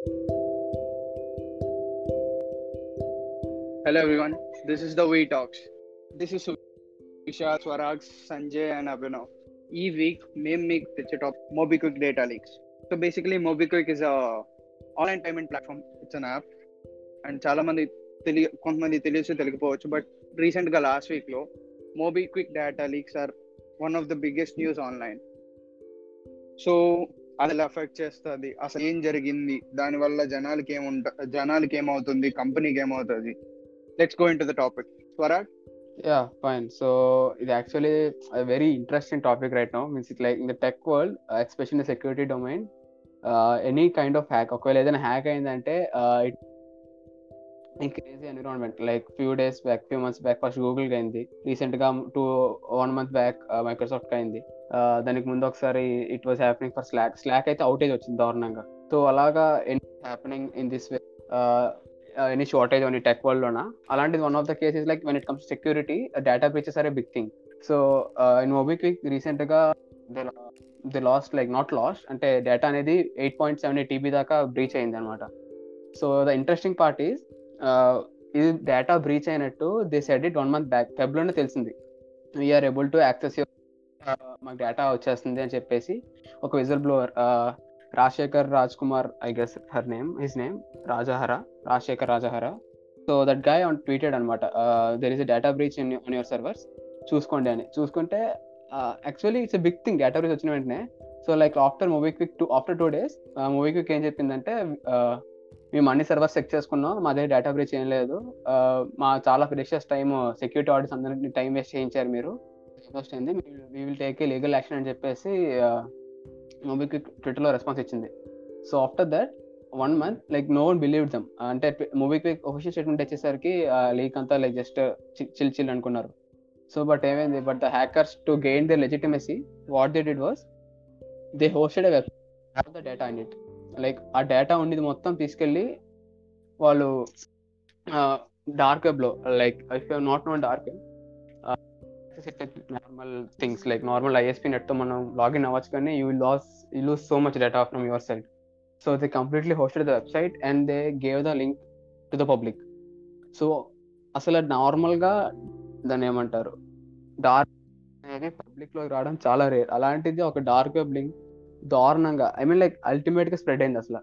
Hello everyone, this is the We Talks. This is Vishal, Swarag, Sanjay and Abhinav. ఈ week మేము మీకు తెచ్చే top MobiKwik data leaks so basically MobiKwik is online payment platform it's an app and చాలా మంది తెలియ కొంతమంది తెలియచ్చు తెలియకపోవచ్చు but రీసెంట్గా లాస్ట్ వీక్లో MobiKwik data leaks are one of the biggest news online so అది ఎలా ఎఫెక్ట్ చేస్తుంది. అసలు ఏం జరిగింది? దానివల్ల జనాలకి ఏముంట జనాలకి ఏమవుతుంది? కంపెనీకి ఏమవుతుంది? Let's go into the topic Swaraj yeah fine so ఇది actually very interesting topic right now means it like in the tech world world, uh, especially in the security domain, uh, ఒకవేళ ఏదైనా హ్యాక్ అయిందంటే it crazy environment like few days back few months back first గూగుల్కి అయింది. రీసెంట్గా two one month back మైక్రోసాఫ్ట్కి అయింది. దానికి ముందు ఒకసారి it was happening for Slack Slack అయితే అవుటేజ్ వచ్చింది దారుణంగా. సో అలాగా happening in this way any shortage only tech world లోన? అలాంటిది one of the cases like when it comes security data breaches are a big thing so in MobiKwik రీసెంట్గా the last like not last అంటే data అనేది eight point seven eight TB దాకా breach అయింది అనమాట so the interesting part is ఇది data breach అయినట్టు they said it one month back ఫెబ్లోనే తెలిసింది. We are able to access మాకు డేటా వచ్చేస్తుంది అని చెప్పేసి ఒక whistleblower Rajashekhar Raj Kumar I guess her name his name Rajahara Rajashekhar Rajahara. So that guy on tweeted అనమాట there is a data breach in on your servers చూసుకోండి అని. చూసుకుంటే actually it's a big thing data breach వచ్చిన వెంటనే. So like after MobiKwik too after two days MobiKwik ఏం చెప్పిందంటే మేము అన్ని సర్వర్స్ చెక్ చేసుకున్నాం మా దగ్గర డేటా బ్రీచ్ ఏం లేదు. మా చాలా ప్రెషియస్ టైం సెక్యూరిటీ ఆడిట్స్ అందరినీ టైం వేస్ట్ చేయించారు మీరు. వేస్ట్ అయింది. We will take a legal action అని చెప్పేసి మూవీకి ట్విట్టర్లో రెస్పాన్స్ ఇచ్చింది. So after that one month like no one believe them అంటే మూవీకి ఒఫిషియల్ స్టేట్మెంట్ వచ్చేసరికి లీక్ అంతా లైక్ జస్ట్ చిల్ చిల్ అనుకున్నారు. సో బట్ ఏమైంది? But the hackers to gain the legitimacy what they did was they hosted a web the data and it like ఆ data ఉండేది మొత్తం తీసుకెళ్ళి వాళ్ళు డార్క్ వెబ్లో like I you not known dark web normal things like normal ISP నెట్తో మనం login అవ్వచ్చు కానీ you loss you lose so much data from your side so they completely hosted the website and they gave the link to the public so అసలు నార్మల్గా దాన్ని ఏమంటారు? Dark అనేది పబ్లిక్లోకి రావడం చాలా రేర్ అలాంటిది ఒక డార్క్ వెబ్ లింక్ దారుణంగా ఐ మీన్ లైక్ అల్టిమేట్గా స్ప్రెడ్ అయింది అసలు.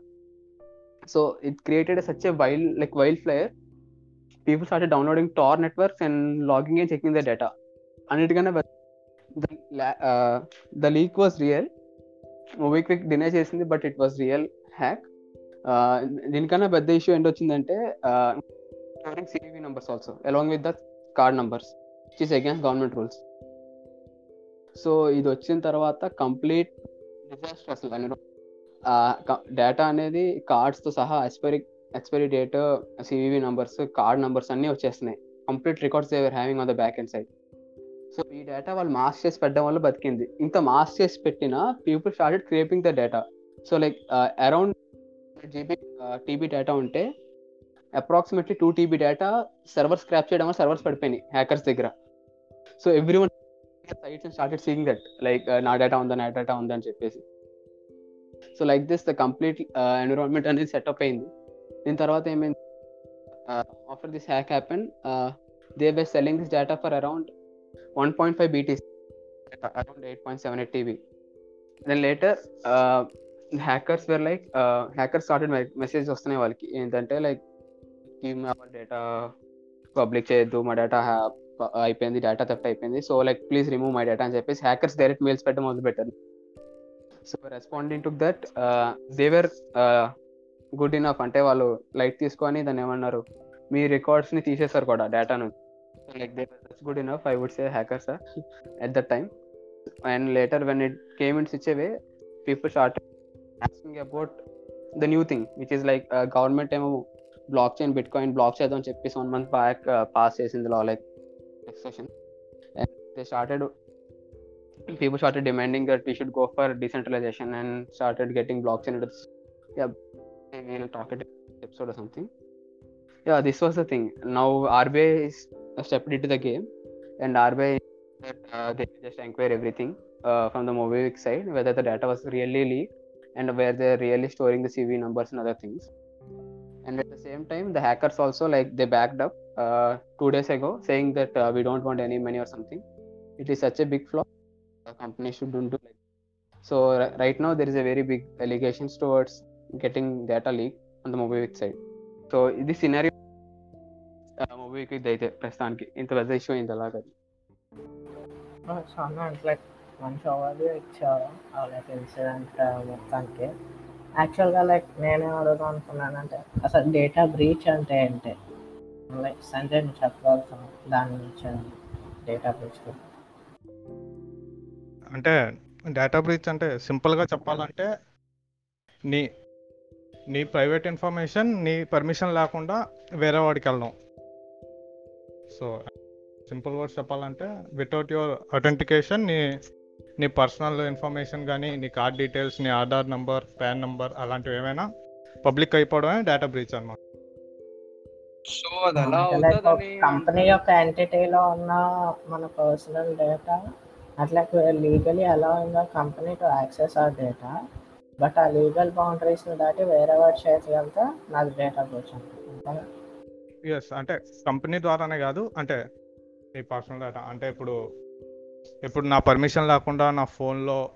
So it created such a wild like wild flyer people start downloading Tor networks and logging and checking the data అన్నిటికన్నా the leak was real MobiKwik Kwik deny చేసింది but it was real hack దీనికన్నా పెద్ద issue ఏంటి వచ్చిందంటే CVV numbers also along with the card numbers is against government rules so ఇది వచ్చిన తర్వాత complete disaster అసలు డేటా అనేది కార్డ్స్తో సహా expiry expiry date CVV numbers card numbers అన్నీ వచ్చేస్తున్నాయి. Complete records they were having on the back and side so ఈ డేటా వాళ్ళు మాస్ చేసి పెట్టడం వల్ల బతికింది. ఇంత మాస్ చేసి పెట్టిన people started creeping the data so like around GB TB data ఉంటే approximately two TB data servers scrap చేయడం వల్ల సర్వర్స్ పడిపోయినాయి హ్యాకర్స్ దగ్గర. So every one sites started seeing that like నా డేటా ఉందా నా డేటా ఉందా అని చెప్పేసి. So like this the complete environment అనేది సెటప్ అయింది. దీని తర్వాత ఏమైంది? After this hack happen they by selling this data for around 1.5 BTC around 8.78 TB. Then later, uh, hackers were like uh, hackers started message వస్తున్నాయి వాళ్ళకి. ఏంటంటే like data public చేయొద్దు మా డేటా అయిపోయింది డేటా థెఫ్ట్ అయిపోయింది. So like please remove my data అని చెప్పేసి hackers direct mails పెట్టడం మొదలు పెట్టారు so responding to that they were good enough అంటే వాళ్ళు లైట్ తీసుకొని దాన్ని ఏమన్నారు మీ రికార్డ్స్ని తీసేస్తారు కూడా డేటా నుంచి like they were that's good enough i would say hackers are at that time and later when it came in such a way people started asking about the new thing which is like uh, government ఏమో block chain bitcoin block చేద్దాం చెప్పేసి one month back pass చేసింది law like session and they started people started demanding that we should go for decentralization and started getting blockchain yeah we'll talk it episode or something yeah this was the thing. Now RBI is stepped into the game and RBI uh, they just inquire everything uh, from the Mobivic side whether the data was really leaked and where they're really storing the cv numbers and other things. And at the same time the hackers also like they backed up uh, two days ago saying that uh, we don't want any money or something. It is such a big flaw. The company shouldn't do like so ri- right now there is a very big allegations towards getting data leak on the mobile side so ఇది scenario మూవీకి ఇది అయితే ప్రస్తుతానికి ఇంత పెద్ద issue అయింది అలాగా. చాలా లైక్ మంచి ఓవర్వ్యూ ఇచ్చారు. ఆ లైక్ ఇన్సిడెంట్ మొత్తానికి. యాక్చువల్గా లైక్ నేనే అడుగుదాం అనుకున్నానంటే అసలు డేటా బ్రీచ్ అంటే ఏంటి? లైక్ సంజయ్ నువ్వు చెప్పగలుగుతాను దాని గురించి డేటా బ్రీచ్ అంటే డేటా బ్రీచ్ అంటే సింపుల్గా చెప్పాలంటే నీ నీ ప్రైవేట్ ఇన్ఫర్మేషన్ నీ పర్మిషన్ లేకుండా వేరే వాడికి వెళ్ళడం. సో సింపుల్ వర్డ్స్ చెప్పాలంటే వితౌట్ యువర్ అథెంటికేషన్ నీ నీ పర్సనల్ ఇన్ఫర్మేషన్ కానీ నీ కార్డ్ డీటెయిల్స్ నీ ఆధార్ నంబర్ పాన్ నంబర్ అలాంటివి ఏమైనా పబ్లిక్ అయిపోవడమే డేటా బ్రీచ్ అనమాట సో అది కంపెనీ యొక్క ఎంటిటీలో ఉన్న మన పర్సనల్ డేటా అట్లా legally allowing company to access ఆ డేటా బట్ ఆ లీగల్ బౌండరీస్ని దాటి వేరే వాడు వెళ్తే నాకు డేటా అవ్వచ్చు ఎస్ అంటే కంపెనీ ద్వారానే కాదు అంటే ఈ పర్సనల్ డేటా అంటే ఇప్పుడు ఇప్పుడు నా పర్మిషన్ లేకుండా నా ఫోన్లో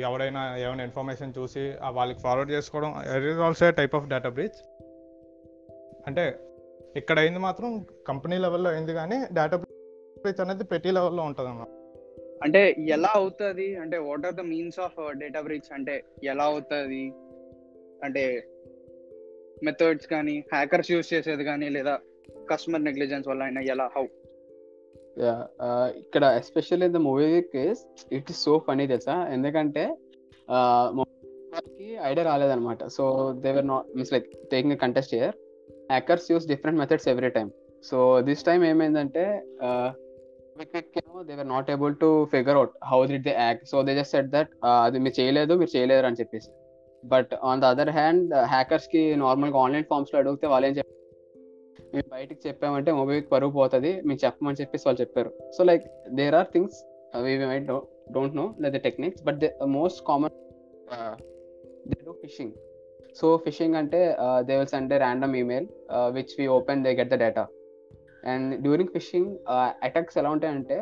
ఎవడైనా ఏమైనా ఇన్ఫర్మేషన్ చూసి వాళ్ళకి ఫార్వర్డ్ చేసుకోవడం it is also type of data breach అంటే ఇక్కడ అయింది మాత్రం కంపెనీ లెవెల్లో అయింది కానీ డేటా బ్రీచ్ అనేది పెట్టి లెవెల్లో ఉంటుంది అన్నమాట అంటే ఎలా అవుతుంది? అంటే what are the means of data breach అంటే ఎలా అవుతుంది? అంటే మెథడ్స్ కానీ హ్యాకర్స్ యూస్ చేసేది కానీ లేదా కస్టమర్ నెగ్లిజెన్స్ వల్ల అయినా ఎలా? హౌ ఇక్కడ especially the Mobi case it is so funny తెలుసా? ఎందుకంటే idea రాలేదన్నమాట. So they were not means like taking contest year hackers use different methods every time so this time ఏమైందంటే they were not able to figure out how did they act so they just set that అది మీరు చేయలేదు మీరు చేయలేరు అని చెప్పేసి. But on the other hand హ్యాకర్స్కి నార్మల్గా online ఫామ్స్లో అడిగితే వాళ్ళు ఏం చెప్పారు? మేము బయటికి చెప్పామంటే మొబైల్ పరుగు పోతుంది మేము చెప్పమని చెప్పేసి వాళ్ళు చెప్పారు. So like there are things we might don't know like the techniques but the most common they do phishing so phishing అంటే they will send random email which we open they get the data and during phishing attacks ఎలా ఉంటాయంటే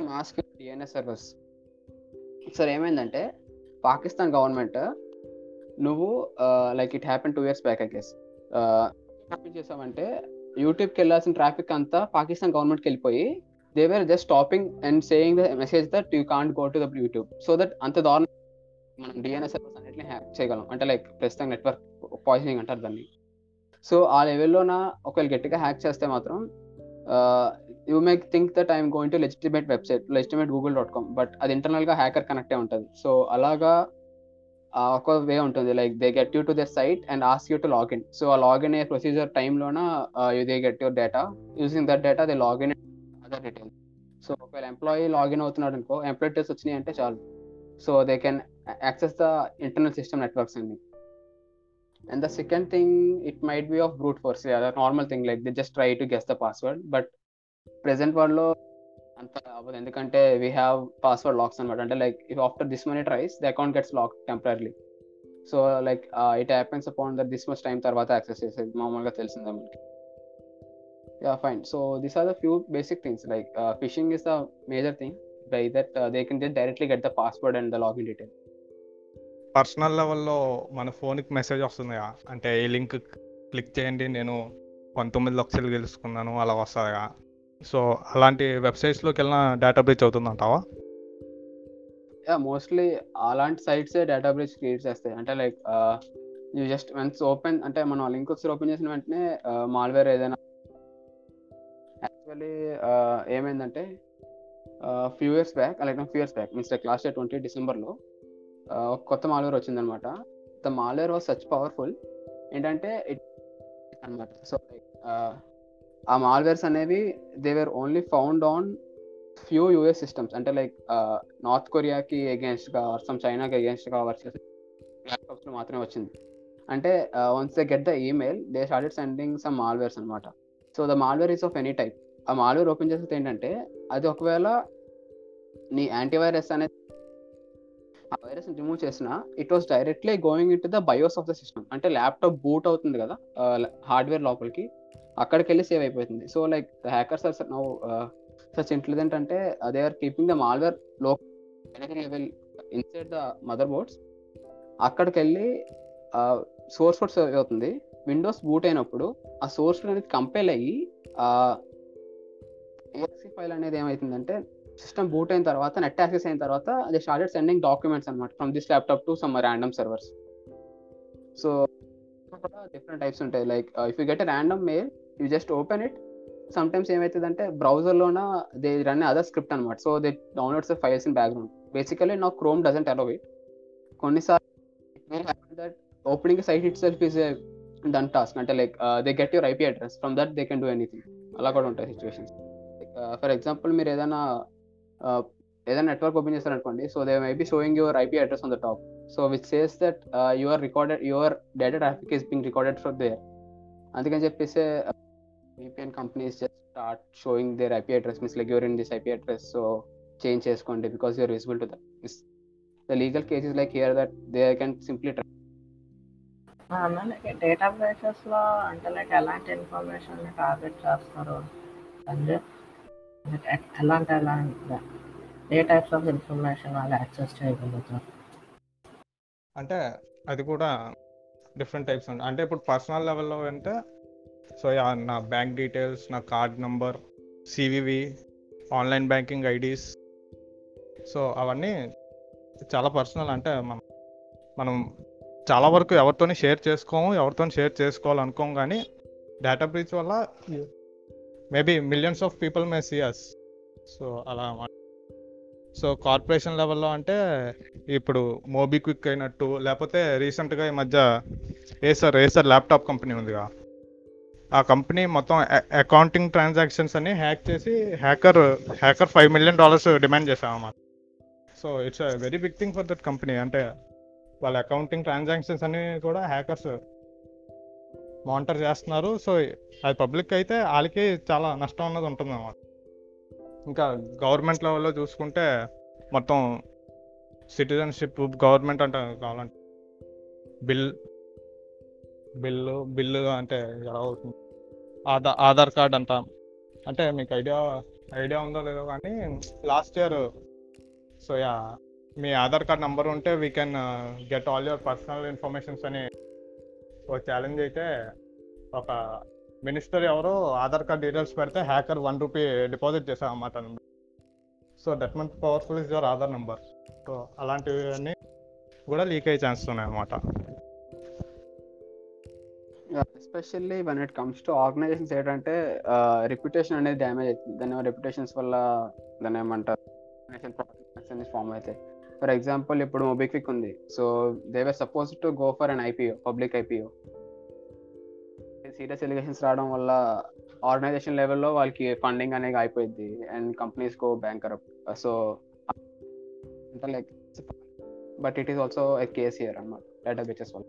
mask DNS servers sir ఏమైందంటే Pakistan government నువ్వు like it happen two years back I guess happy చేసామంటే యూట్యూబ్కి వెళ్ళాల్సిన traffic అంతా పాకిస్తాన్ గవర్నమెంట్కి వెళ్ళిపోయి they where just stopping and saying the message that you can't go to the YouTube so that అంత దారుణం మనం డిఎన్ఎస్ సర్వర్స్ అన్నింటినీ హ్యాక్ చేయగలం. అంటే లైక్ ప్రస్తుతం నెట్వర్క్ పాయిజనింగ్ అంటారు దాన్ని. సో ఆ లెవెల్లోన ఒకవేళ గట్టిగా హ్యాక్ చేస్తే మాత్రం you make think that I'm going to legitimate website legitimate Google dot com but అది ఇంటర్నల్గా హ్యాకర్ కనెక్టే ఉంటుంది. సో అలాగా ఒక వే ఉంటుంది. Like they get you to the site and ask you to login so ఆ login అయ్యే procedure టైంలోన you they get your data using that data they login other details so ఒకవేళ employee login అవుతున్నాడు అనుకో employee details వచ్చినాయి అంటే చాలు. So they can access the internal system networks అన్ని. And the second thing it might be of brute force normal thing like they just try to guess the password but present వరల్డ్లో అంత అవ్వదు. ఎందుకంటే we have password locks అనమాట అంటే like if after this many tries the account gets lock temporary so like it happens upon that this much time తర్వాత access చేసేది. మామూలుగా తెలిసిందే మనకి. Yeah fine so these are the few basic things like phishing is the major thing by that they can just directly get the password and the login detail personal లెవెల్లో మన ఫోన్కి message వస్తుంది అంటే ఈ లింక్ క్లిక్ చేయండి నేను పంతొమ్మిది లక్షలు గెలుచుకున్నాను అలా వస్తుందిగా సో అలాంటి వెబ్సైట్స్లోకి వెళ్ళిన డేటా బ్రీచ్ అవుతుందంటావా? యా మోస్ట్లీ అలాంటి సైట్స్ డేటా బ్రీచ్ క్రియేట్ చేస్తాయి. అంటే like you just once open అంటే మనం లింక్ ఒకసారి ఓపెన్ చేసిన వెంటనే మాల్వేర్ ఏదైనా యాక్చువల్లీ ఏమైందంటే few years back like few years back means like last year twenty డిసెంబర్లో ఒక కొత్త మాల్వేర్ వచ్చిందనమాట. The malware was such powerful ఏంటంటే ఇట్ అనమాట. సో ఆ మాల్వేర్స్ అనేవి they were only found on few US systems అంటే లైక్ నార్త్ కొరియాకి అగేన్స్ట్గా ఆర్ సమ్ చైనాకి అగేన్స్ట్గా వర్క్ చేసే ల్యాప్టాప్స్ మాత్రమే వచ్చింది. అంటే once they get the email they started sending some malwares అనమాట. So the malware is of any type ఆ మాల్వేర్ ఓపెన్ చేసేది ఏంటంటే అది ఒకవేళ నీ యాంటీవైరస్ అనేది ఆ వైరస్ రిమూవ్ చేసిన it was directly going into the BIOS of the system అంటే ల్యాప్టాప్ బూట్ అవుతుంది కదా హార్డ్వేర్ లోపలికి అక్కడికి వెళ్ళి సేవ్ అయిపోతుంది so like the hackers are now such intelligent అంటే దే ఆర్ కీపింగ్ ద మాల్వేర్లో ఇన్సైడ్ ద మదర్ బోర్డ్స్ అక్కడికి వెళ్ళి సోర్స్ కోడ్ సేవ్ అవుతుంది. విండోస్ బూట్ అయినప్పుడు ఆ సోర్స్ అనేది కంపైల్ అయ్యి ఏఎక్సీ ఫైల్ అనేది ఏమవుతుందంటే సిస్టమ్ బూట్ అయిన తర్వాత నెట్ యాక్సెస్ అయిన తర్వాత అది స్టార్టెడ్ సెండింగ్ డాక్యుమెంట్స్ అనమాట from this laptop to some random servers. So కూడా డిఫరెంట్ టైప్స్ ఉంటాయి. Like if you get random mail you just open it sometimes ఏమవుతుందంటే బ్రౌజర్లోన దే రన్ అదర్ స్క్రిప్ట్ అనమాట so they downloads files in background basically నా Chrome doesn't allow it కొన్నిసార్లు that opening site itself is done task అంటే like they get your IP address from that they can do anything అలా కూడా ఉంటాయి situations for example మీరు ఏదైనా ఏదైనా network open చేస్తారనుకోండి so they may be showing your IP address on the top so which says that your recorded your data traffic is being recorded from there అందుకని చెప్పేసి VPN companies just start showing their IP address means like your in this IP address so change చేసుకోండి because you're visible to that the legal cases like here that they can simply like data బేసెస్లో అంటే like ఎలాంటి information target చేస్తారు? అంటే ఎలాంటి ఎలాంటి ఏ types of information వాళ్ళు access చేయగలుగుతారు? అంటే అది కూడా డిఫరెంట్ టైప్స్ ఉంటాయి అంటే ఇప్పుడు పర్సనల్ లెవెల్లో అంటే సో నా బ్యాంక్ డీటెయిల్స్ నా card number CVV online banking IDs so అవన్నీ చాలా పర్సనల్ అంటే మనం మనం చాలా వరకు ఎవరితోని షేర్ చేసుకోము ఎవరితో షేర్ చేసుకోవాలనుకోము కానీ డేటా బ్రీచ్ వల్ల maybe millions of people may sees so అలా సో కార్పొరేషన్ లెవెల్లో అంటే ఇప్పుడు మోబిక్విక్ అయినట్టు లేకపోతే రీసెంట్గా ఈ మధ్య ఏసర్ ఏసర్ ల్యాప్టాప్ కంపెనీ ఉందిగా. ఆ కంపెనీ మొత్తం అకౌంటింగ్ ట్రాన్సాక్షన్స్ అన్ని హ్యాక్ చేసి hacker hacker five million dollars demand చేసామన్నమాట so it's a very big thing for that company అంటే వాళ్ళ అకౌంటింగ్ ట్రాన్సాక్షన్స్ అన్ని కూడా హ్యాకర్స్ మానిటర్ చేస్తున్నారు. సో అది పబ్లిక్ అయితే వాళ్ళకి చాలా నష్టం అన్నది ఉంటుంది అన్నమాట ఇంకా గవర్నమెంట్ లెవెల్లో చూసుకుంటే మొత్తం సిటిజన్షిప్ గవర్నమెంట్ అంటే కావాలంటే బిల్ బిల్లు బిల్లు అంటే ఎలా అవుతుంది? ఆధార్ ఆధార్ కార్డ్ అంట. అంటే మీకు ఐడియా ఐడియా ఉందో లేదో కానీ లాస్ట్ ఇయర్ సో యా మీ ఆధార్ కార్డ్ నెంబర్ ఉంటే we can get all your personal informations అని ఒక ఛాలెంజ్ అయితే ఒక మినిస్టర్ ఎవరో ఆధార్ కార్డ్ డీటెయిల్స్ పెడితే హ్యాకర్ వన్ రూపీ డిపాజిట్ చేశాం అన్నమాట so that month powerful is your Aadhaar number so అలాంటివి అన్నీ కూడా లీక్ అయ్యే ఛాన్సెస్ ఉన్నాయి అన్నమాట especially when it comes to organizations ఏంటంటే uh, రెప్యుటేషన్ అనేది డ్యామేజ్ అవుతుంది. దాని రెప్యుటేషన్స్ వల్ల దాన్ని ఏమంటారు? ఫామ్ అయితే ఫర్ ఎగ్జాంపుల్ ఇప్పుడు మొబిక్విక్ ఉంది. So they were supposed to go for an IPO public IPO serious allegations రావడం వల్ల ఆర్గనైజేషన్ లెవెల్లో వాళ్ళకి ఫండింగ్ అనేది అయిపోయింది and companies co bank so like but it is also a case year అనమాట డేటా బేచెస్ వల్ల.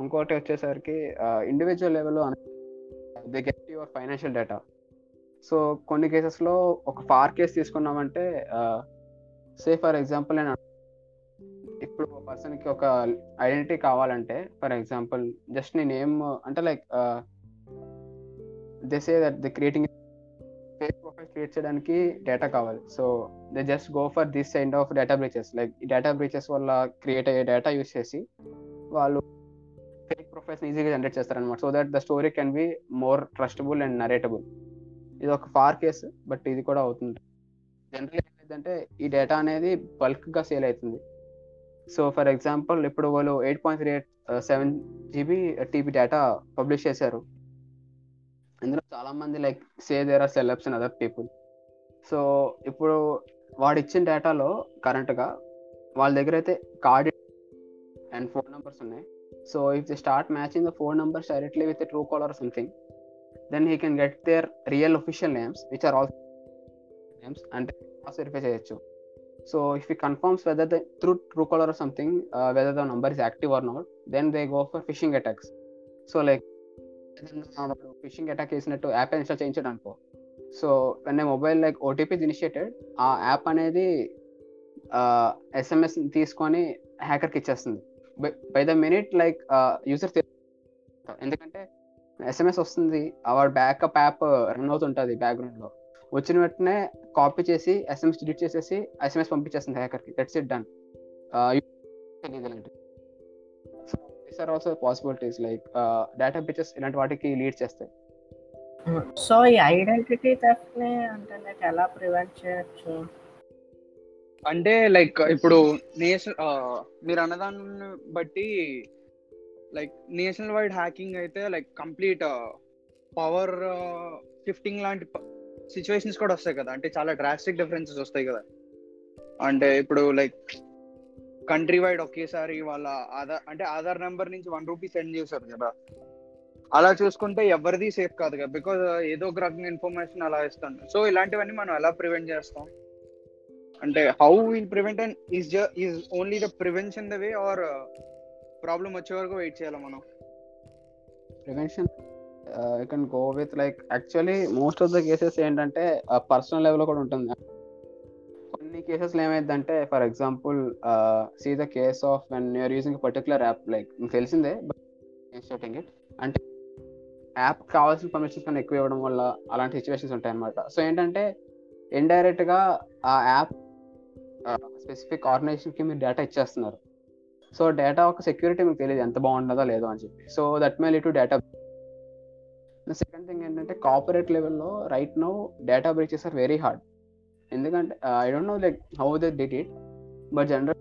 ఇంకోటి వచ్చేసరికి ఇండివిజువల్ లెవెల్లో they get your financial data so కొన్ని కేసెస్లో ఒక ఫార్ కేస్ తీసుకున్నామంటే సే ఫర్ ఎగ్జాంపుల్ నేను ఇప్పుడు ఒక పర్సన్కి ఒక ఐడెంటిటీ కావాలంటే ఫర్ ఎగ్జాంపుల్ జస్ట్ నేను ఏం అంటే like they say that the creating fake profile create చేయడానికి డేటా కావాలి. So they just go for this kind of data breaches like ఈ డేటా బ్రీచెస్ వల్ల క్రియేట్ అయ్యే డేటా యూస్ చేసి వాళ్ళు ఫేక్ ప్రొఫైల్స్ ఈజీగా జనరేట్ చేస్తారనమాట so that the story can be more trustable and narratable ఇది ఒక ఫార్ కేసు బట్ ఇది కూడా అవుతుంది. జనరల్ ఏమైందంటే ఈ డేటా అనేది బల్క్గా సేల్ అవుతుంది. సో ఫర్ ఎగ్జాంపుల్ ఇప్పుడు వాళ్ళు eight point three eight seven GB TB data publish చేశారు. ఇందులో చాలా మంది like say there are celebs and other people. So ఇప్పుడు వాడు ఇచ్చిన డేటాలో కరెంట్గా వాళ్ళ దగ్గర అయితే కార్డ్ అండ్ ఫోన్ నెంబర్స్ ఉన్నాయి. So if the start matching the phone numbers directly with Truecaller something then he can get their real official names which are all names అంటే వెరిఫై చేయొచ్చు. సో ఇఫ్ ఈ confirms whether the through Truecaller or something whether the number is active or not then they go for phishing attacks so like phishing attack చేసినట్టు app install చేయించాడు అనుకో. So when a mobile like OTP initiated ఆ app అనేది SMS తీసుకొని హ్యాకర్కి ఇచ్చేస్తుంది. By the minute like user ఎందుకంటే SMS వస్తుంది వాడు బ్యాకప్ యాప్ రన్ అవుతుంటుంది బ్యాక్గ్రౌండ్లో వచ్చిన వెంటనే కాపీ చేసి ఎస్ఎంఎస్ డిలీట్ చేసేసి ఎస్ఎంఎస్ పంపించేస్తుంది హ్యాకర్కి. దట్స్ ఇట్ డన్ తెలియదు ఇలాంటి so these are also possibilities like data breaches ఇలాంటి వాటికి లీడ్ చేస్తాయి. సో ఈ ఐడెంటిటీ థెఫ్ట్ని అంటే లైక్ ఎలా ప్రివెంట్ చేయొచ్చు? అంటే లైక్ ఇప్పుడు నేషనల్ మీరు అన్నదాన్ని బట్టి లైక్ నేషనల్ వైడ్ హ్యాకింగ్ అయితే లైక్ కంప్లీట్ పవర్ షిఫ్టింగ్ లాంటి సిచ్యువేషన్స్ కూడా వస్తాయి కదా. అంటే చాలా డ్రాస్టిక్ డిఫరెన్సెస్ వస్తాయి కదా. అంటే ఇప్పుడు లైక్ కంట్రీ వైడ్ ఒకేసారి వాళ్ళ ఆధార్ అంటే ఆధార్ నెంబర్ నుంచి వన్ రూపీ సెండ్ చేశారు కదా. అలా చూసుకుంటే ఎవరిది సేఫ్ కాదు కదా. బికాజ్ uh, ఏదో ఒక రకంగా ఇన్ఫర్మేషన్ అలా ఇస్తాను సో ఇలాంటివన్నీ మనం ఎలా ప్రివెంట్ చేస్తాం? అంటే how will prevent and is is only the prevention the way or problem వచ్చే వరకు వెయిట్ చేయాలి మనం? Prevention you can go with like actually most of the cases ఏంటంటే uh, పర్సనల్ లెవెల్లో కూడా ఉంటుంది. కొన్ని కేసెస్ ఏమైందంటే for example see the case of when you're using particular app like మీకు తెలిసిందే బట్ ఇట్ అంటే యాప్ కావాల్సిన పర్మిషన్స్ కన్నా ఎక్కువ ఇవ్వడం వల్ల అలాంటి సిచ్యువేషన్స్ ఉంటాయి అనమాట సో ఏంటంటే ఇండైరెక్ట్గా ఆ యాప్ స్పెసిఫిక్ ఆర్గనైజేషన్కి మీరు డేటా ఇచ్చేస్తున్నారు. సో డేటా ఒక సెక్యూరిటీ మీకు తెలియదు ఎంత బాగుంటుందో లేదో అని చెప్పి. So that may lead to data second thing ఏంటంటే కార్పొరేట్ లెవెల్లో right now data breaches are very hard ఎందుకంటే I don't know like how they did it but general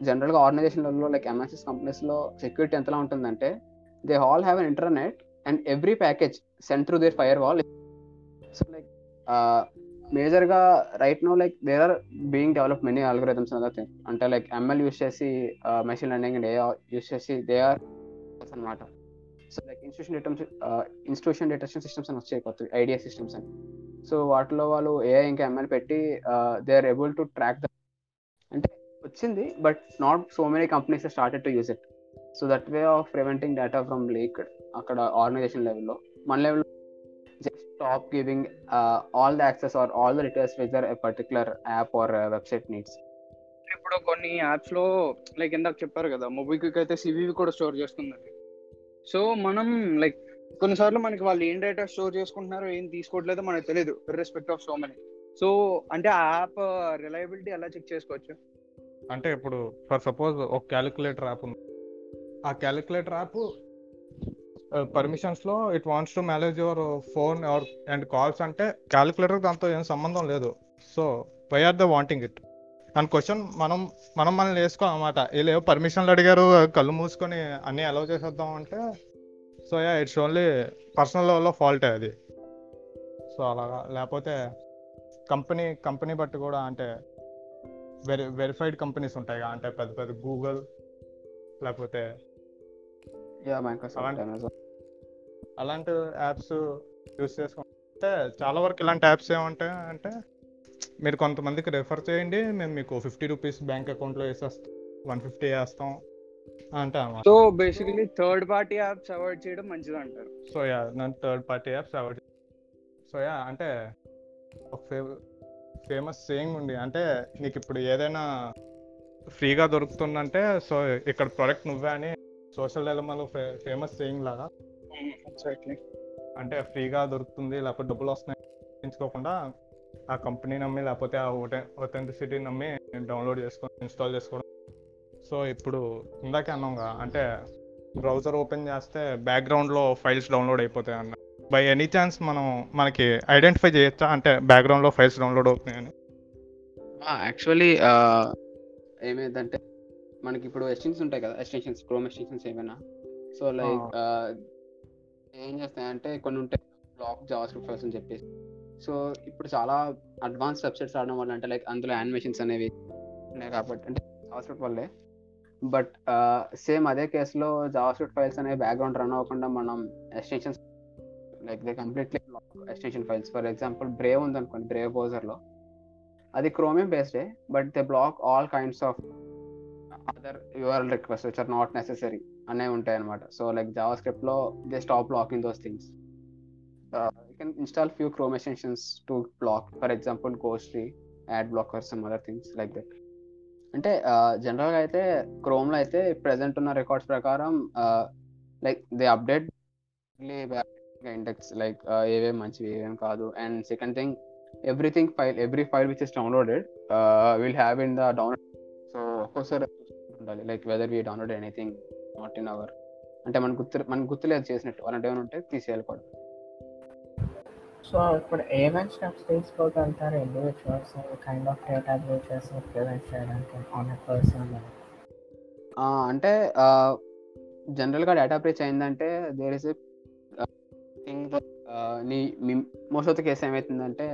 జనరల్గా ఆర్గనైజేషన్లలో లైక్ ఎంఎస్ఎస్ కంపెనీస్లో సెక్యూరిటీ ఎంతలా ఉంటుందంటే they all have an internet and every package send through their firewall so like మేజర్గా right now like there are being develop many algorithms other thing అంటే like ML use చేసి machine learning and A use చేసి they are అనమాట so like institution datums institution detection systems అని వచ్చాయి కొత్త idea systems అని. So వాటిలో వాళ్ళు ఏఐ ఇంకా ఎంఎల్ పెట్టి they are able to track the అంటే వచ్చింది but not so many companies started to use it so that way of preventing data from leak అక్కడ ఆర్గనైజేషన్ లెవెల్లో మన లెవెల్లో just stop giving all the access or all the writers with a particular app or website needs ఇప్పుడు కొన్ని యాప్స్లో like ఇందాక చెప్పారు కదా మొబైల్కి అయితే సివివి కూడా స్టోర్ చేస్తుందండి సో మనం లైక్ కొన్నిసార్లు మనకి వాళ్ళు ఏం డేటా స్టోర్ చేసుకుంటున్నారో ఏం తీసుకోవట్లేదో మనకు తెలియదు respect of so many so అంటే ఆ యాప్ రిలయబిలిటీ ఎలా చెక్ చేసుకోవచ్చు? అంటే ఇప్పుడు ఫర్ సపోజ్ ఒక క్యాలిక్యులేటర్ యాప్ ఉంది. ఆ calculator app పర్మిషన్స్లో it wants to manage your phone or and calls అంటే క్యాలిక్యులేటర్ దాంతో ఏం సంబంధం లేదు. So why are the wanting it and question మనం మనం మనల్ని వేసుకోవాలన్నమాట. వీళ్ళు పర్మిషన్లు అడిగారు కళ్ళు మూసుకొని అన్నీ అలౌ చేసేద్దాం అంటే so yeah it's only personal లెవెల్లో ఫాల్టే అది. సో అలాగా లేకపోతే కంపెనీ కంపెనీ బట్టి కూడా అంటే వెరి వెరిఫైడ్ కంపెనీస్ ఉంటాయి అంటే పెద్ద పెద్ద గూగుల్ లేకపోతే అలాంటి యాప్స్ యూస్ చేసుకుంటే చాలా వరకు ఇలాంటి యాప్స్ ఏమంటాయి అంటే మీరు కొంతమందికి రెఫర్ చేయండి మేము మీకు ఫిఫ్టీ రూపీస్ బ్యాంక్ అకౌంట్లో వేసేస్తాం వన్ ఫిఫ్టీ వేస్తాం అంటే so basically third party apps avoid చేయడం మంచిది అంటారు సో యా నేను third party apps avoid so yeah అంటే ఒక ఫేమస్ సేయింగ్ ఉంది. అంటే నీకు ఇప్పుడు ఏదైనా ఫ్రీగా దొరుకుతుందంటే సో ఇక్కడ ప్రొడక్ట్ నువ్వే అని సోషల్ డెలమాలో ఫేమస్ సేయింగ్ లాగా. ఎగ్జాక్ట్లీ అంటే ఫ్రీగా దొరుకుతుంది లేకపోతే డబ్బులు వస్తున్నాయి ఎంచుకోకుండా ఆ కంపెనీ నమ్మి లేకపోతే ఆ ఒథెంటిసిటీ నమ్మి డౌన్లోడ్ చేసుకొని ఇన్స్టాల్ చేసుకోవడం. సో ఇప్పుడు ఇందాకే అన్నాంగా అంటే బ్రౌజర్ ఓపెన్ చేస్తే బ్యాక్గ్రౌండ్లో ఫైల్స్ డౌన్లోడ్ అయిపోతాయి అన్న. బై ఎనీ ఛాన్స్ మనం మనకి ఐడెంటిఫై చేయొచ్చా? అంటే బ్యాక్గ్రౌండ్లో ఫైల్స్ డౌన్లోడ్ అవుతున్నాయని. యాక్చువల్లీ ఏమైందంటే మనకి ఇప్పుడు ఎక్స్టెన్షన్స్ ఉంటాయి కదా ఎక్స్టెన్షన్స్ క్రోమ్ ఎక్స్టెన్షన్స్ ఏమైనా. సో లైక్ ఏం చేస్తాయంటే కొన్ని ఉంటాయి బ్లాక్ జావా స్క్రిప్ట్ ఫైల్స్ అని చెప్పేసి. సో ఇప్పుడు చాలా అడ్వాన్స్ వెబ్సైట్స్ రావడం వల్ల అంటే లైక్ అందులో యానిమేషన్స్ అనేవి ఉన్నాయి కాబట్టి అంటే జావాస్క్రిప్ట్ వల్లే. బట్ సేమ్ అదే కేసులో జావాస్క్రిప్ట్ ఫైల్స్ అనేవి బ్యాక్గ్రౌండ్ రన్ అవ్వకుండా మనం extensions like they completely extension files for example Brave ఉంది అనుకోండి బ్రేవ్ బ్రౌజర్లో అది Chromium బేస్డే but they block all kinds of other URL request which are not necessary అనేవి ఉంటాయి అనమాట సో లైక్ జావా స్క్రిప్ట్లో they stop blocking those things you can install few Chrome extensions to block for example Ghostery ad blockers some other things like that అంటే జనరల్గా అయితే క్రోమ్లో అయితే ప్రెసెంట్ ఉన్న రికార్డ్స్ ప్రకారం like they update index like ఏవేం మంచివి ఏవేం కాదు. And second thing everything file every file which is downloaded will have in the download so ఒక్కోసారి ఉండాలి. Like whether we download anything not in our అంటే మనకు గుర్తు మనకు గుర్తులేదు చేసినట్టు. అలాంటి ఏమైనా ఉంటే తీసేయాలి కూడా. సో ఇప్పుడు ఏమేమి steps తీసుకోగలుగుతారు individuals kind of data breaches prevent చేయడానికి ఆన్ ఎ పర్సన్ అంటే జనరల్గా డేటా బ్రీచ్ అయిందంటే దేర్ ఇస్ థింగ్ నీ మోస్ట్ ఆఫ్ ద కేసు ఏమవుతుందంటే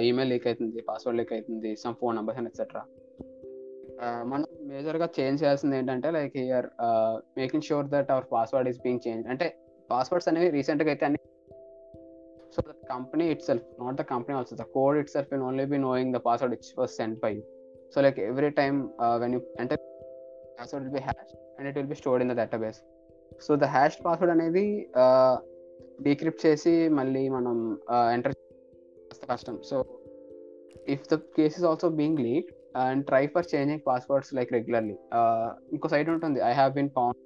ఈమెయిల్ లీక్ అవుతుంది పాస్వర్డ్ లీక్ అవుతుంది some phone numbers and etcetera మనం మేజర్గా చేంజ్ చేయాల్సింది ఏంటంటే like you're making sure that our password is being change అంటే పాస్వర్డ్స్ అనేవి రీసెంట్గా అయితే అన్ని so the company itself not the company also the code itself it only be knowing the password which was sent by you. So like every time uh, when you enter password will be hashed and it will be stored in the database. So the hash password అనేది uh, decrypt చేసి మళ్ళీ మనం uh, enter కష్టం. So if the case is also being leak and try for changing passwords like regularly ఇంకో site ఉంటుంది. I have been found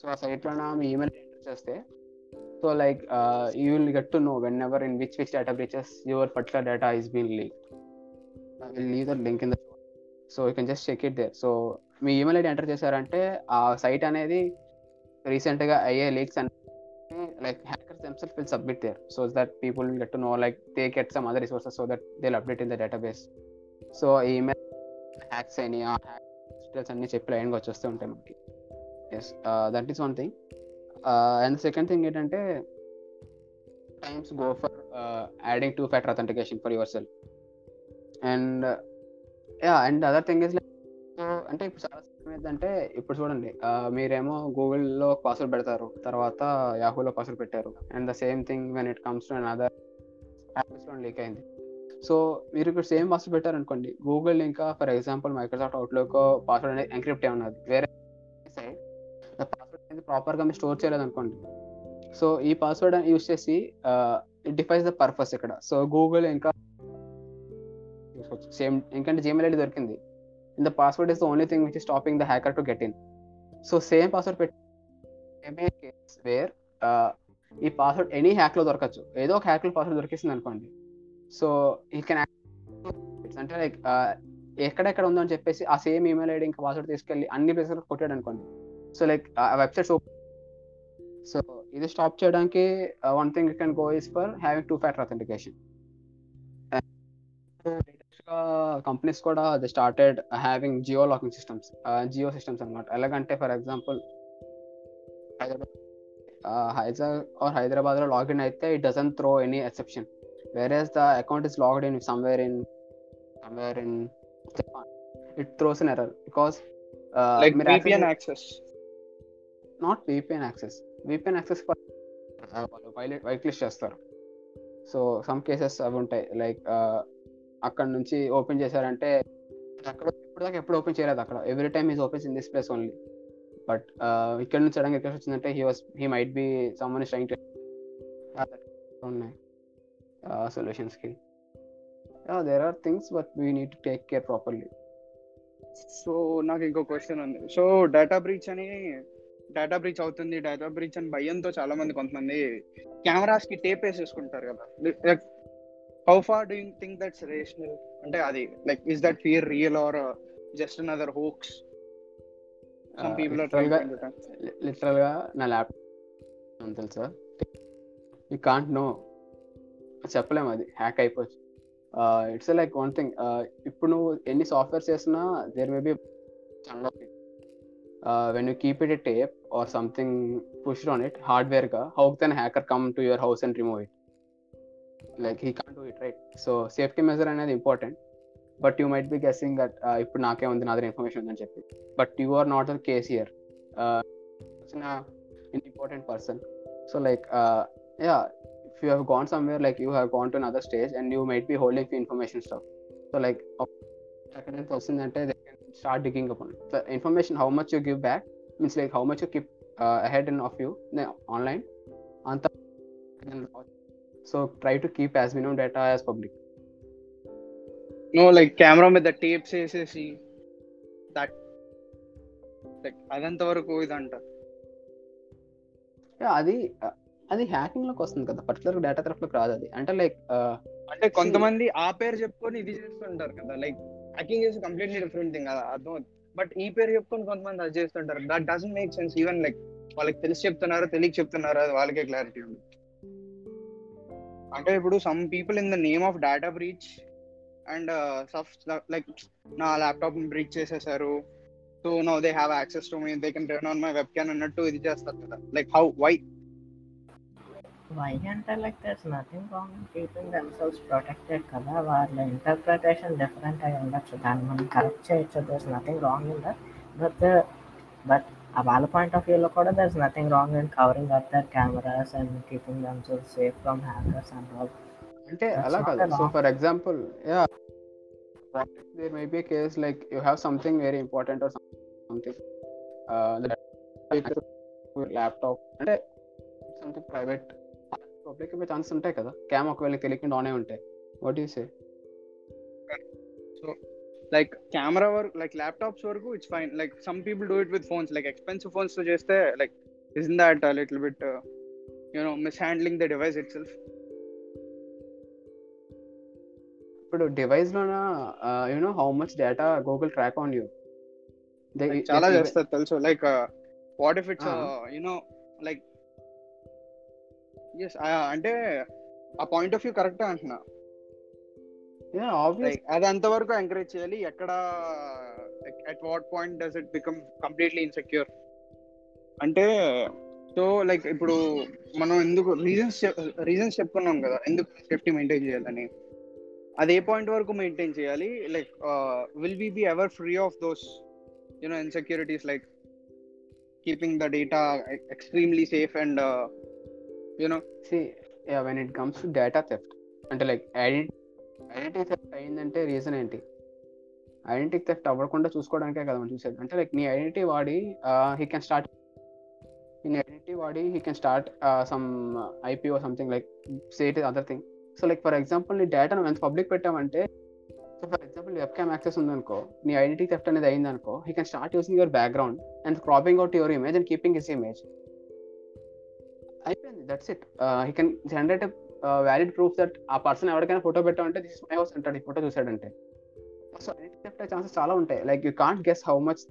so ఆ సైట్లో మీ ఈమెయిల్ ఎంటర్ చేస్తే so like you will get to know when ever in which which data breaches your particular data is been leak I will leave the link in the so you can just check it there so me email ID enter చేశారంటే ఆ site అనేది రీసెంట్గా అయ్యే leaks అని like hackers themselves will submit there so that people will get to know like they get some other resources so that they update in the database so email hacks అయినాయి ఆ details అన్ని చెప్పి లైన్గా వచ్చేస్తూ ఉంటాయి మనకి. Yes that is one thing and second thing ఏంటంటే times go for adding two factor authentication for yourself and yeah and other thing is like అంటే ఇప్పుడు చాలా ఏంటంటే ఇప్పుడు చూడండి మీరేమో గూగుల్లో పాస్వర్డ్ పెడతారు తర్వాత యాహూలో పాస్వర్డ్ పెట్టారు. And the same thing when it comes to other యాప్స్లో లీక్ అయింది సో మీరు ఇప్పుడు సేమ్ పాస్వర్డ్ పెట్టారు అనుకోండి గూగుల్ ఇంకా for example Microsoft Outlook password అనేది ఎంక్రిప్ట్ ఉన్నది. వేరే సైడ్ పాస్వర్డ్ అనేది ప్రాపర్గా మీరు స్టోర్ చేయలేదు అనుకోండి సో ఈ పాస్వర్డ్ యూస్ చేసి ఇట్ డిఫైన్స్ ద పర్పస్ ఇక్కడ. సో గూగుల్ ఇంకా సేమ్ ఎందుకంటే జీమెయిల్ ఐడి దొరికింది. In the password is the only thing which is stopping the hacker to get in so same password పెట్టి case where ఈ password any హ్యాక్లో దొరకచ్చు. ఏదో ఒక హ్యాక్లో పాస్వర్డ్ దొరికిస్తుంది అనుకోండి. సో ఈ కెన్ అంటే లైక్ ఎక్కడెక్కడ ఉందో అని చెప్పేసి ఆ సేమ్ ఈమెయిల్ ఐడి ఇంకా పాస్వర్డ్ తీసుకెళ్ళి అన్ని ప్లేసెస్ కొట్టాడు అనుకోండి. సో లైక్ ఆ వెబ్సైట్స్ సో ఇది స్టాప్ చేయడానికి one thing you can go is for having two factor authentication companies కూడా they started having geo locking systems geo systems అనమాట ఎలాగంటే for example Hyderabad Hyderabad or హైదరాబాద్లో login అయితే it doesn't throw any exception whereas the account is logged in somewhere in somewhere in Japan it throws in error because like VPN access not VPN access. VPN access వాళ్ళు వైలెట్ white list చేస్తారు. So some cases అవి ఉంటాయి. Like అక్కడ నుంచి open చేశారంటే అక్కడ ఇప్పుడు దాకా ఎప్పుడు ఓపెన్ చేయలేదు అక్కడ. Every time is open in this place only but ఇక్కడ నుంచి సడన్గా ఎక్కడ వచ్చిందంటే he was he might be someone trying to ఉన్నాయి. సొల్యూషన్స్కి there are things but we need to take care properly so నాకు ఇంకో క్వశ్చన్ ఉంది. సో డేటా బ్రీచ్ అని డేటా బ్రీచ్ అవుతుంది డేటా బ్రీచ్ అని భయంతో చాలా మంది కొంతమంది కెమెరాస్కి టేప్ వేసేసుకుంటారు కదా. Like how far do think that's rational అంటే అది like is that fear real or just another hoax లిటరల్గా నా ల్యాప్టాప్ తెలుసా? యూ కాంట్ నో చెప్పలేము అది హ్యాక్ అయిపోవచ్చు. ఇట్స్ లైక్ వన్ థింగ్ ఇప్పుడు నువ్వు ఎన్ని సాఫ్ట్వేర్స్ చేసినా there may be when you keep it a tape or something pushed on it hardware గా how can hacker come to your house and remove it like he can do it right so safety measure అనేది important but you might be guessing that ఇప్పుడు నాకే ఉంది నా దగ్గర information ఉందని చెప్పి but you are not the case here important person so like yeah if you have gone somewhere like you have gone to another stage and you might be holding the information stuff so like ఎక్కడ వస్తుంది అంటే start digging up information how much you give back means like how much you keep ahead in of you online అంత so try to keep as minimum data as public no like camera మీద tapes వేసేసి that like అదంత వరకు ఇదంట. అది అది హ్యాకింగ్లోకి వస్తుంది కదా particular data తరఫ్ తరఫులోకి రాదు అది. అంటే లైక్ అంటే కొంతమంది ఆ పేరు చెప్పుకొని ఇది చేస్తుంటారు కదా like hacking is completely different thing కదా అర్థం బట్ ఈ పేరు చెప్పుకొని కొంతమంది అది చేస్తుంటారు. That doesn't make sense even like వాళ్ళకి తెలిసి చెప్తున్నారు తెలియక చెప్తున్నారు అది వాళ్ళకే క్లారిటీ ఉంది. అంటే ఇప్పుడు some people in the name of data breach and like నా ల్యాప్టాప్ బ్రీచ్ చేసేసారు. So no they have access to me they can turn on my webcam అన్నట్టు ఇది చేస్తారు కదా. లైక్ హౌ వై వై అంటే like there's nothing wrong keeping themselves protected కదా వాళ్ళ interpretation different అయి ఉండొచ్చు. దాన్ని మనం కరెక్ట్ చేయొచ్చు. There's nothing wrong in that but but వాళ్ళ పాయింట్ ఆఫ్ వ్యూలో కూడా there's nothing wrong in covering up their cameras and keeping themselves safe from hackers and all అంటే That's అలా not కాదు. a so law. For example yeah there may be case like you have something very important or something laptop అంటే something private public chance ఉంటాయి కదా? Cam ఒకవేళ తెలియకుండా on ఉంటాయి. What you say like camera వరకు like laptops వరకు it's fine like some people do it with phones like expensive ఫోన్స్తో చేస్తే like is in that little bit you know mishandling the device itself ఇప్పుడు device లోన you know how much data Google track on you చాలా చేస్తారు తెలుసు. Like what if it's. You know like yes అంటే ఆ point of view correct అంటున్నా. అది అంతవరకు ఎంకరేజ్ చేయాలి. ఎక్కడ at what point does it become completely insecure అంటే సో లైక్ ఇప్పుడు మనం ఎందుకు రీజన్స్ రీజన్స్ చెప్పుకున్నాం కదా ఎందుకు సేఫ్టీ మెయింటైన్ చేయాలని? అది ఏ పాయింట్ వరకు మెయింటైన్ చేయాలి? Like will we be ever free of those you know insecurities like keeping the data extremely safe and you know see when it comes to data theft అంటే like ఐడెంటి identity theft అయిందంటే reason ఏంటి? Identity theft అవ్వకుండా చూసుకోవడానికే కదా మనం చూసేది. అంటే like నీ ఐడెంటిటీ వాడి హీ కెన్ స్టార్ట్ నీ ఐడెంటిటీ వాడి he can start some IPO something like set other thing so like for example నీ డేటా నువ్వు ఎంత పబ్లిక్ పెట్టామంటే so for example webcam access ఉందనుకో నీ ఐడెంటిటీ థెఫ్ట్ అనేది అయిందనుకో he can start using your background and cropping out your image and keeping his image అయిపోయింది that's it he can generate valid proof that ఆ person ఎవరికైనా photo పెట్టామంటే this my house అంటాడు ఈ ఫోటో చూసాడంటే so identify theft chances చాలా ఉంటాయి. Like you can't guess how much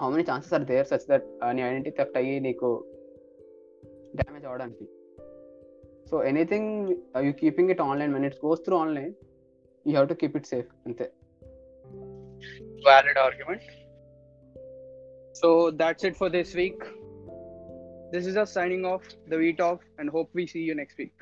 how many chances are there such that నీ identity theft అయ్యి నీకు డ్యామేజ్ అవ్వడానికి. So anything you keeping it online men it's goes through online you have to keep it safe అంతే. Valid argument so that's it for this week This is us signing off the We Talk and hope we see you next week.